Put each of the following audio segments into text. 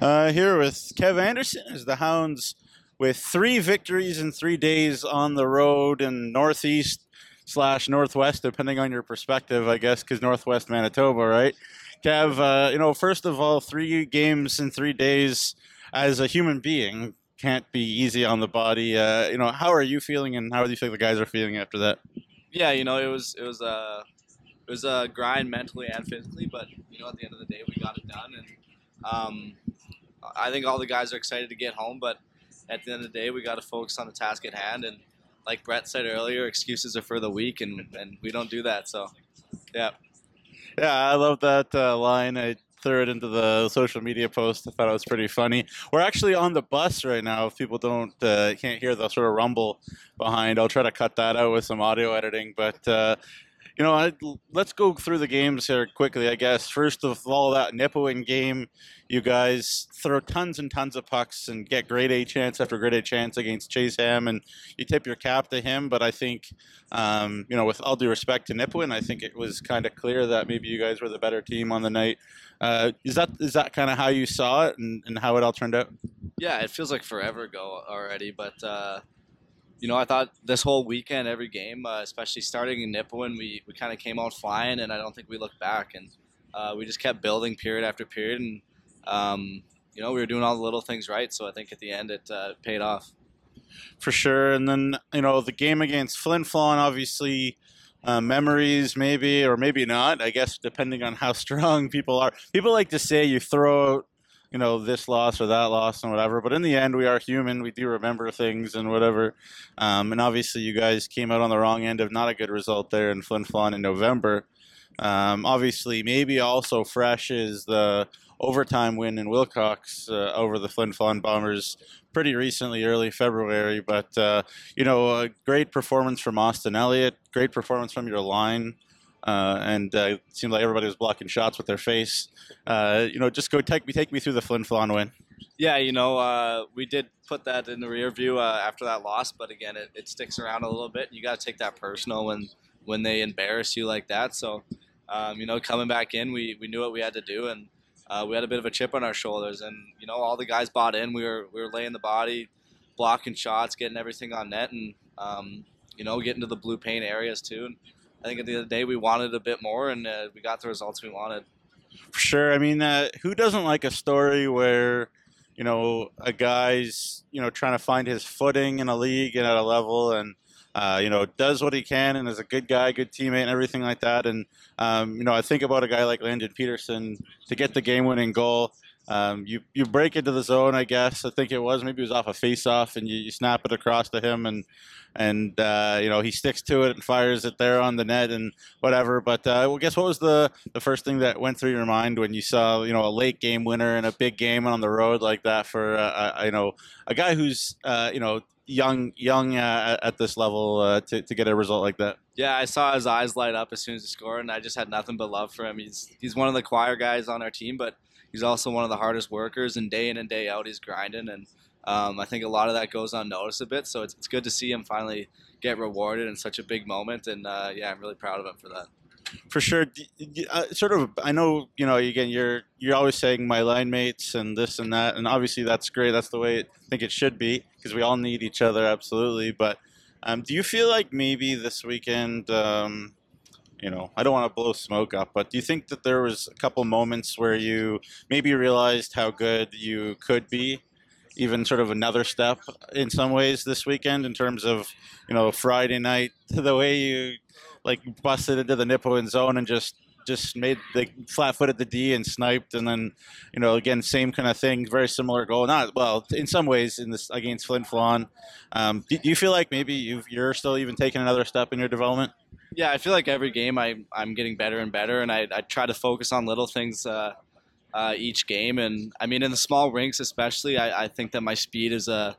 Uh, here with Kev Anderson as the Hounds with three victories in three days on the road in Northeast slash Northwest, depending on your perspective, I guess, because Northwest Manitoba, right? Kev, uh, you know, first of all, three games in three days as a human being can't be easy on the body. Uh, you know, how are you feeling, and how do you think the guys are feeling after that? Yeah, you know, it was it was a it was a grind mentally and physically, but you know, at the end of the day, we got it done, and um, I think all the guys are excited to get home, but at the end of the day, we got to focus on the task at hand. And like Brett said earlier, excuses are for the weak, and, and we don't do that. So, yeah. Yeah, I love that uh, line. I threw it into the social media post. I thought it was pretty funny. We're actually on the bus right now. If people don't uh, can't hear the sort of rumble behind, I'll try to cut that out with some audio editing. But uh, you know, I, let's go through the games here quickly. I guess first of all, that Nipawin game, you guys throw tons and tons of pucks and get grade A chance after grade A chance against Chase Ham, and you tip your cap to him. But I think, um, you know, with all due respect to Nipawin, I think it was kind of clear that maybe you guys were the better team on the night. Uh, is that is that kind of how you saw it and, and how it all turned out? Yeah, it feels like forever ago already, but. Uh you know, I thought this whole weekend, every game, uh, especially starting in Nipawin, we, we kind of came out flying, and I don't think we looked back. And uh, we just kept building period after period. And, um, you know, we were doing all the little things right. So I think at the end it uh, paid off. For sure. And then, you know, the game against Flin Flon, obviously. Uh, memories, maybe, or maybe not. I guess depending on how strong people are. People like to say you throw you know this loss or that loss and whatever. But in the end, we are human. We do remember things and whatever. Um, and obviously, you guys came out on the wrong end of not a good result there in Flin Flon in November. Um, obviously, maybe also fresh is the overtime win in Wilcox uh, over the Flin Flon Bombers pretty recently, early February. But uh, you know, a great performance from Austin Elliott. Great performance from your line. Uh, and uh, it seemed like everybody was blocking shots with their face. Uh, you know, just go take me take me through the Flin Flon win. Yeah, you know, uh, we did put that in the rear view uh, after that loss, but again, it, it sticks around a little bit. You got to take that personal when when they embarrass you like that. So, um, you know, coming back in, we, we knew what we had to do, and uh, we had a bit of a chip on our shoulders. And you know, all the guys bought in. We were we were laying the body, blocking shots, getting everything on net, and um, you know, getting to the blue paint areas too. And, I think at the end of the day, we wanted a bit more, and uh, we got the results we wanted. For sure. I mean, uh, who doesn't like a story where you know a guy's you know trying to find his footing in a league and at a level, and uh, you know does what he can and is a good guy, good teammate, and everything like that. And um, you know, I think about a guy like Landon Peterson to get the game-winning goal. Um, you you break into the zone, I guess. I think it was maybe it was off a face-off, and you, you snap it across to him, and and uh, you know he sticks to it and fires it there on the net and whatever. But uh, well, guess what was the the first thing that went through your mind when you saw you know a late game winner and a big game on the road like that for uh, you know a guy who's uh, you know young young uh, at this level uh, to, to get a result like that. Yeah, I saw his eyes light up as soon as he scored, and I just had nothing but love for him. He's he's one of the choir guys on our team, but he's also one of the hardest workers, and day in and day out, he's grinding. And um, I think a lot of that goes unnoticed a bit. So it's, it's good to see him finally get rewarded in such a big moment. And uh, yeah, I'm really proud of him for that. For sure, uh, sort of. I know you know. Again, you're you're always saying my line mates and this and that, and obviously that's great. That's the way I think it should be because we all need each other, absolutely. But um, do you feel like maybe this weekend, um, you know, I don't want to blow smoke up, but do you think that there was a couple moments where you maybe realized how good you could be even sort of another step in some ways this weekend in terms of you know Friday night the way you like busted into the Nipawin zone and just just made the flat footed the D and sniped and then you know again same kind of thing very similar goal not well in some ways in this against Flin Flon. Um, do, do, you feel like maybe you you're still even taking another step in your development yeah I feel like every game I I'm getting better and better and I, I try to focus on little things uh, uh, each game. And I mean, in the small rinks, especially, I, I think that my speed is a,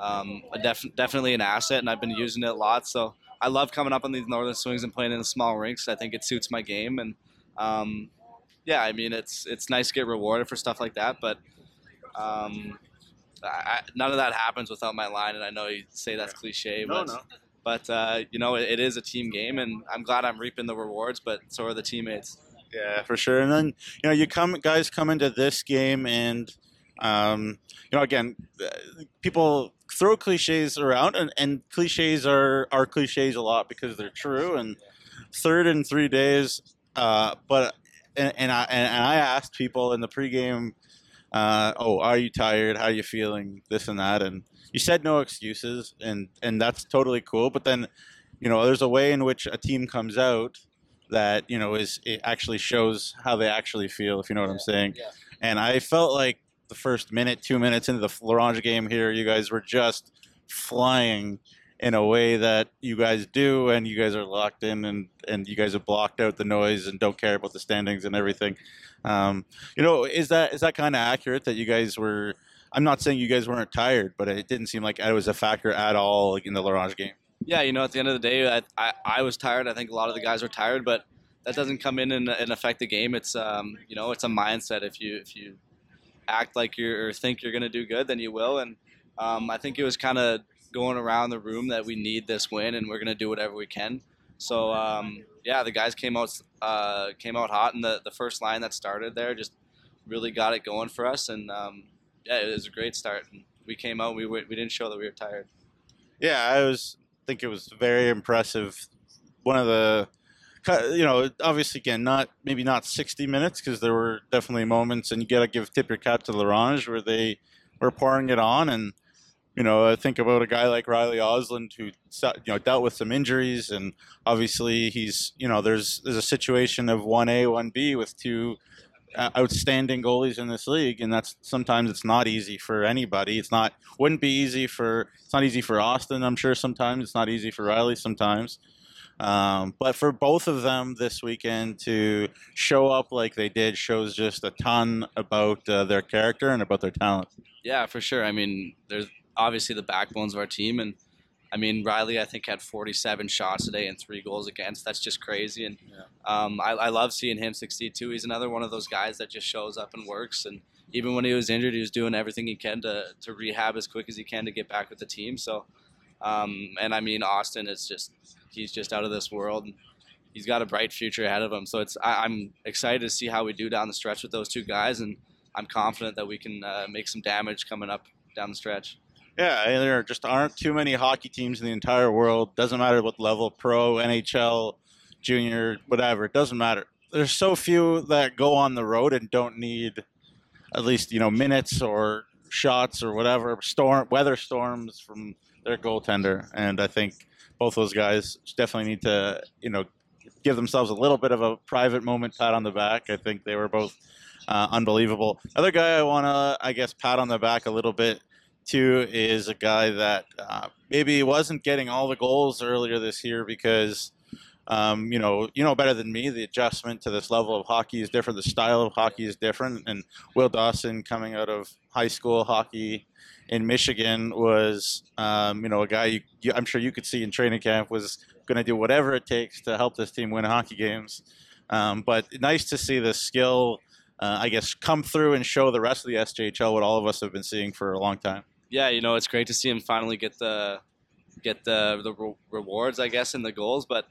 um, a def- definitely an asset, and I've been using it a lot. So I love coming up on these northern swings and playing in the small rinks. I think it suits my game, and um, yeah, I mean, it's it's nice to get rewarded for stuff like that, but. Um, I, none of that happens without my line, and I know you say that's cliche, but no, no. But uh, you know it, it is a team game, and I'm glad I'm reaping the rewards, but so are the teammates. Yeah, for sure. And then you know, you come guys come into this game and Um, you know, again, uh, people throw cliches around, and, and cliches are are cliches a lot because they're true. And third in three days, uh, but and, and I and I asked people in the pregame, uh, "Oh, are you tired? How are you feeling? This and that." And you said no excuses, and and that's totally cool. But then, you know, there's a way in which a team comes out that you know is it actually shows how they actually feel. If you know what I'm saying. Yeah. And I felt like the first minute, two minutes into the La Ronge game here, you guys were just flying in a way that you guys do, and you guys are locked in, and and you guys have blocked out the noise and don't care about the standings and everything. Um, you know, is that is that kind of accurate that you guys were? I'm not saying you guys weren't tired, but it didn't seem like it was a factor at all in the La Ronge game. Yeah, you know, at the end of the day, I, I, I was tired. I think a lot of the guys were tired, but that doesn't come in and, and affect the game. It's um, you know, it's a mindset. If you if you act like you're or think you're going to do good, then you will. And um, I think it was kind of going around the room that we need this win, and we're going to do whatever we can. So um, yeah, the guys came out uh, came out hot, and the the first line that started there just really got it going for us, and um, yeah, it was a great start. And we came out, we we didn't show that we were tired. Yeah, I was think it was very impressive. One of the you know, obviously again, not maybe not 60 minutes because there were definitely moments, and you got to give tip your cap to La Ronge where they were pouring it on, and you know, I think about a guy like Riley Osland who you know dealt with some injuries, and obviously he's you know there's there's a situation of one A one B with two uh, outstanding goalies in this league, and that's sometimes it's not easy for anybody. It's not wouldn't be easy for it's not easy for Austin. I'm sure sometimes it's not easy for Riley sometimes. Um, but for both of them this weekend to show up like they did shows just a ton about uh, their character and about their talent. Yeah, for sure. I mean, there's obviously the backbones of our team, and I mean Riley, I think had 47 shots today and three goals against. That's just crazy, and yeah. um, I, I love seeing him succeed too. He's another one of those guys that just shows up and works, and even when he was injured, he was doing everything he can to to rehab as quick as he can to get back with the team. So. Um, and I mean, Austin is just he's just out of this world. He's got a bright future ahead of him. So it's I, am excited to see how we do down the stretch with those two guys, and I'm confident that we can uh, make some damage coming up down the stretch. Yeah, there just aren't too many hockey teams in the entire world. Doesn't matter what level, pro, NHL, junior, whatever. It doesn't matter. There's so few that go on the road and don't need at least you know minutes or shots or whatever storm weather storms from their goaltender. And I think both those guys definitely need to, you know, give themselves a little bit of a private moment, pat on the back. I think they were both uh, unbelievable. Other guy I want to, I guess, pat on the back a little bit too is a guy that uh, maybe wasn't getting all the goals earlier this year because. Um, you know, you know better than me. The adjustment to this level of hockey is different. The style of hockey is different. And Will Dawson, coming out of high school hockey, in Michigan was, um, you know, a guy you, you, I'm sure you could see in training camp was going to do whatever it takes to help this team win hockey games. Um, but nice to see the skill, uh, I guess, come through and show the rest of the SJHL what all of us have been seeing for a long time. Yeah, you know, it's great to see him finally get the get the the re- rewards, I guess, in the goals. But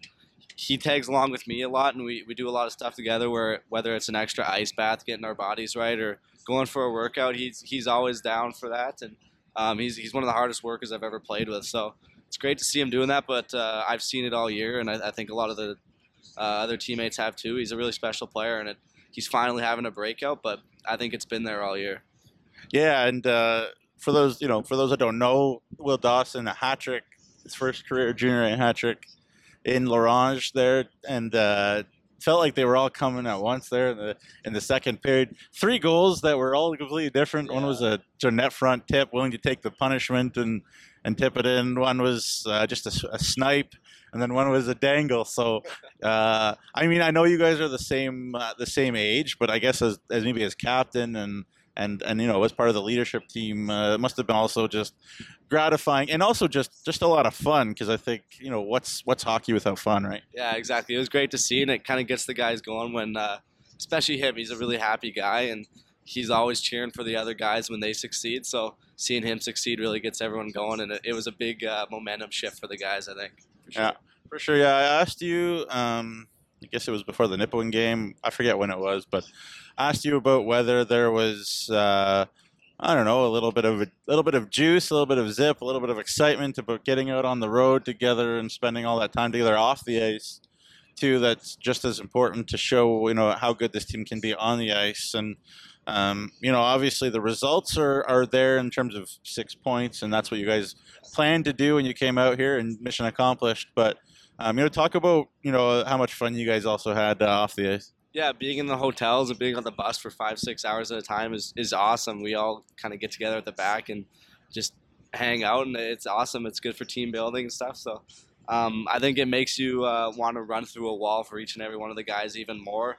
he tags along with me a lot, and we, we do a lot of stuff together. Where whether it's an extra ice bath, getting our bodies right, or going for a workout, he's he's always down for that. And um, he's, he's one of the hardest workers I've ever played with. So it's great to see him doing that, but uh, I've seen it all year, and I, I think a lot of the uh, other teammates have too. He's a really special player, and it, he's finally having a breakout, but I think it's been there all year. Yeah, and uh, for those you know, for those that don't know, Will Dawson a hat trick, his first career junior A hat trick in La Ronge there, and uh, felt like they were all coming at once there in the in the second period. Three goals that were all completely different. Yeah. One was a, a, net front tip, willing to take the punishment and and tip it in. One was uh, just a, a, snipe, and then one was a dangle. So, uh, I mean, I know you guys are the same uh, the same age, but I guess as, as maybe as captain and and and you know as part of the leadership team, uh, it must have been also just gratifying and also just just a lot of fun because I think you know what's what's hockey without fun, right? Yeah, exactly. It was great to see, and it kind of gets the guys going when, uh, especially him. He's a really happy guy, and he's always cheering for the other guys when they succeed. So seeing him succeed really gets everyone going, and it, it was a big uh, momentum shift for the guys. I think. For sure. Yeah, for sure. Yeah, I asked you. Um, I guess it was before the Nipawin game. I forget when it was, but I asked you about whether there was. Uh, I don't know, a little bit of a little bit of juice, a little bit of zip, a little bit of excitement about getting out on the road together and spending all that time together off the ice. Too, that's just as important to show you know how good this team can be on the ice. And um, you know, obviously the results are are there in terms of six points, and that's what you guys planned to do when you came out here, and mission accomplished. But um, you know, talk about you know how much fun you guys also had uh, off the ice. Yeah, being in the hotels and being on the bus for five, six hours at a time is, is awesome. We all kind of get together at the back and just hang out, and it's awesome. It's good for team building and stuff. So um, I think it makes you uh, want to run through a wall for each and every one of the guys even more,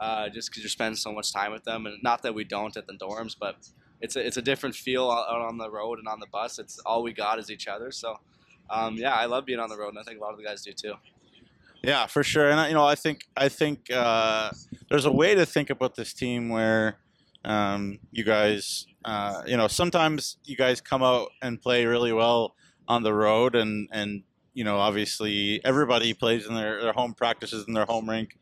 uh, just because you're spending so much time with them. And not that we don't at the dorms, but it's a, it's a different feel out on the road and on the bus. It's all we got is each other. So um, yeah, I love being on the road, and I think a lot of the guys do too. Yeah, for sure. And you know, I think I think uh, there's a way to think about this team where um, you guys, uh, you know, sometimes you guys come out and play really well on the road, and and you know, obviously everybody plays in their, their home practices in their home rink,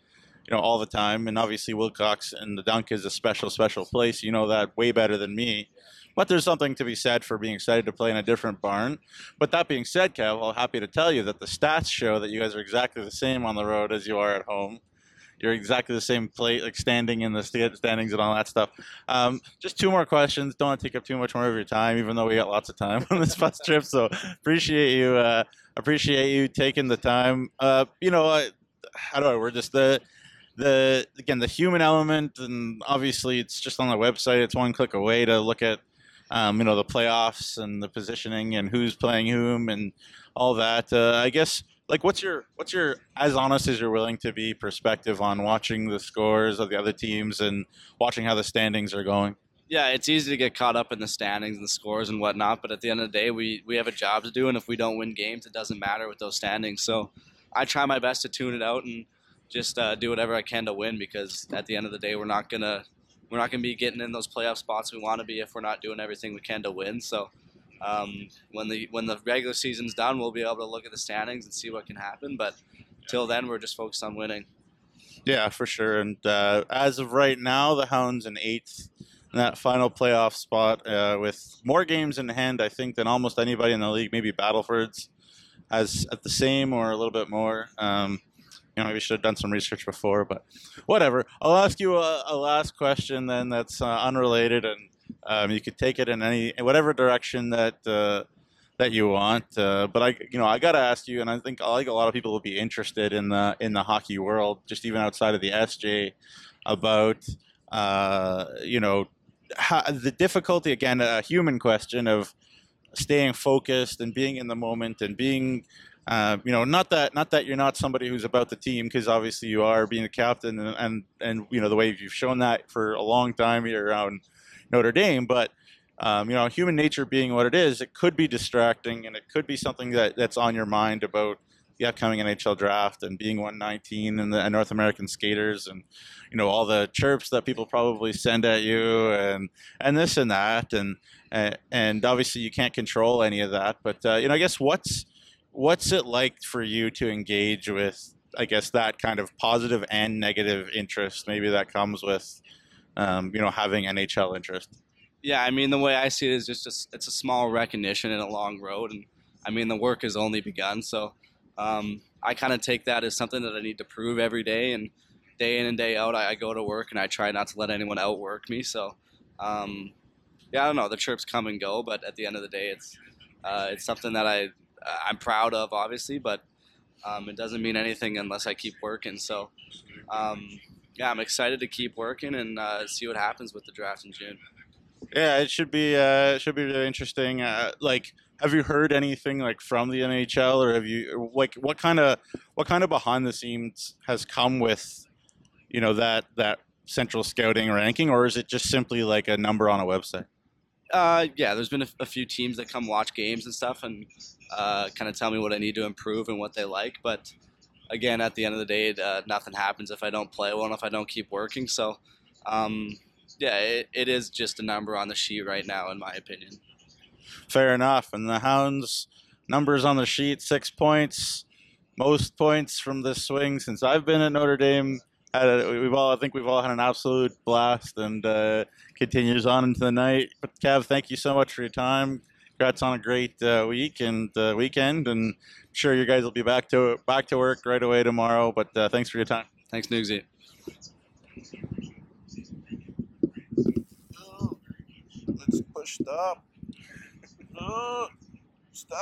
you know, all the time. And obviously Wilcox and the Dunk is a special, special place. You know that way better than me. But there's something to be said for being excited to play in a different barn. But that being said, Kev, I'm happy to tell you that the stats show that you guys are exactly the same on the road as you are at home. You're exactly the same plate, like standing in the standings and all that stuff. Um, just two more questions. Don't want to take up too much more of your time, even though we got lots of time on this bus trip. So appreciate you, uh, appreciate you taking the time. Uh, you know, uh, how do I word this? The the again the human element, and obviously it's just on the website. It's one click away to look at um, you know the playoffs and the positioning and who's playing whom and all that. Uh, I guess like what's your what's your as honest as you're willing to be perspective on watching the scores of the other teams and watching how the standings are going. Yeah, it's easy to get caught up in the standings and the scores and whatnot, but at the end of the day, we we have a job to do, and if we don't win games, it doesn't matter with those standings. So I try my best to tune it out and just uh, do whatever I can to win because at the end of the day, we're not gonna we're not going to be getting in those playoff spots we want to be if we're not doing everything we can to win. So um, when the when the regular season's done, we'll be able to look at the standings and see what can happen. But till then, we're just focused on winning. Yeah, for sure. And uh, as of right now, the Hounds in eighth in that final playoff spot uh, with more games in hand, I think, than almost anybody in the league. Maybe Battleford's has at the same or a little bit more. Um, you know, maybe should have done some research before, but whatever. I'll ask you a, a last question then that's uh, unrelated, and um, you could take it in any whatever direction that uh, that you want. Uh, but I, you know, I got to ask you, and I think I think a lot of people will be interested in the in the hockey world, just even outside of the SJ, about uh, you know how, the difficulty again, a human question of staying focused and being in the moment and being uh, you know, not that not that you're not somebody who's about the team, because obviously you are being a captain, and, and, and you know the way you've shown that for a long time here around Notre Dame. But um, you know, human nature being what it is, it could be distracting, and it could be something that, that's on your mind about the upcoming NHL draft and being 119 and the North American skaters, and you know all the chirps that people probably send at you, and and this and that, and and obviously you can't control any of that. But uh, you know, I guess what's what's it like for you to engage with i guess that kind of positive and negative interest maybe that comes with um, you know having nhl interest? Yeah i mean the way i see it is just a, it's a small recognition in a long road and i mean the work has only begun so um, i kind of take that as something that i need to prove every day and day in and day out I, I go to work and i try not to let anyone outwork me so um, yeah i don't know the chirps come and go but at the end of the day it's uh, it's something that i I'm proud of, obviously, but um, it doesn't mean anything unless I keep working. So, um, yeah, I'm excited to keep working and uh, see what happens with the draft in June. Yeah, it should be uh, it should be really interesting. Uh, like, have you heard anything like from the NHL, or have you like what kind of what kind of behind the scenes has come with, you know, that that central scouting ranking, or is it just simply like a number on a website? Uh, yeah, there's been a, a, few teams that come watch games and stuff and uh, kind of tell me what I need to improve and what they like. But again, at the end of the day, uh, nothing happens if I don't play well and if I don't keep working. So, um, yeah, it, it is just a number on the sheet right now, in my opinion. Fair enough. And the Hounds numbers on the sheet: six points, most points from this swing since I've been at Notre Dame we've all I think we've all had an absolute blast and uh, continues on into the night. But Kev, thank you so much for your time. Congrats on a great uh, week and uh, weekend, and I'm sure you guys will be back to back to work right away tomorrow. But uh, thanks for your time. Thanks, Newsy. Let's push stop. Oh.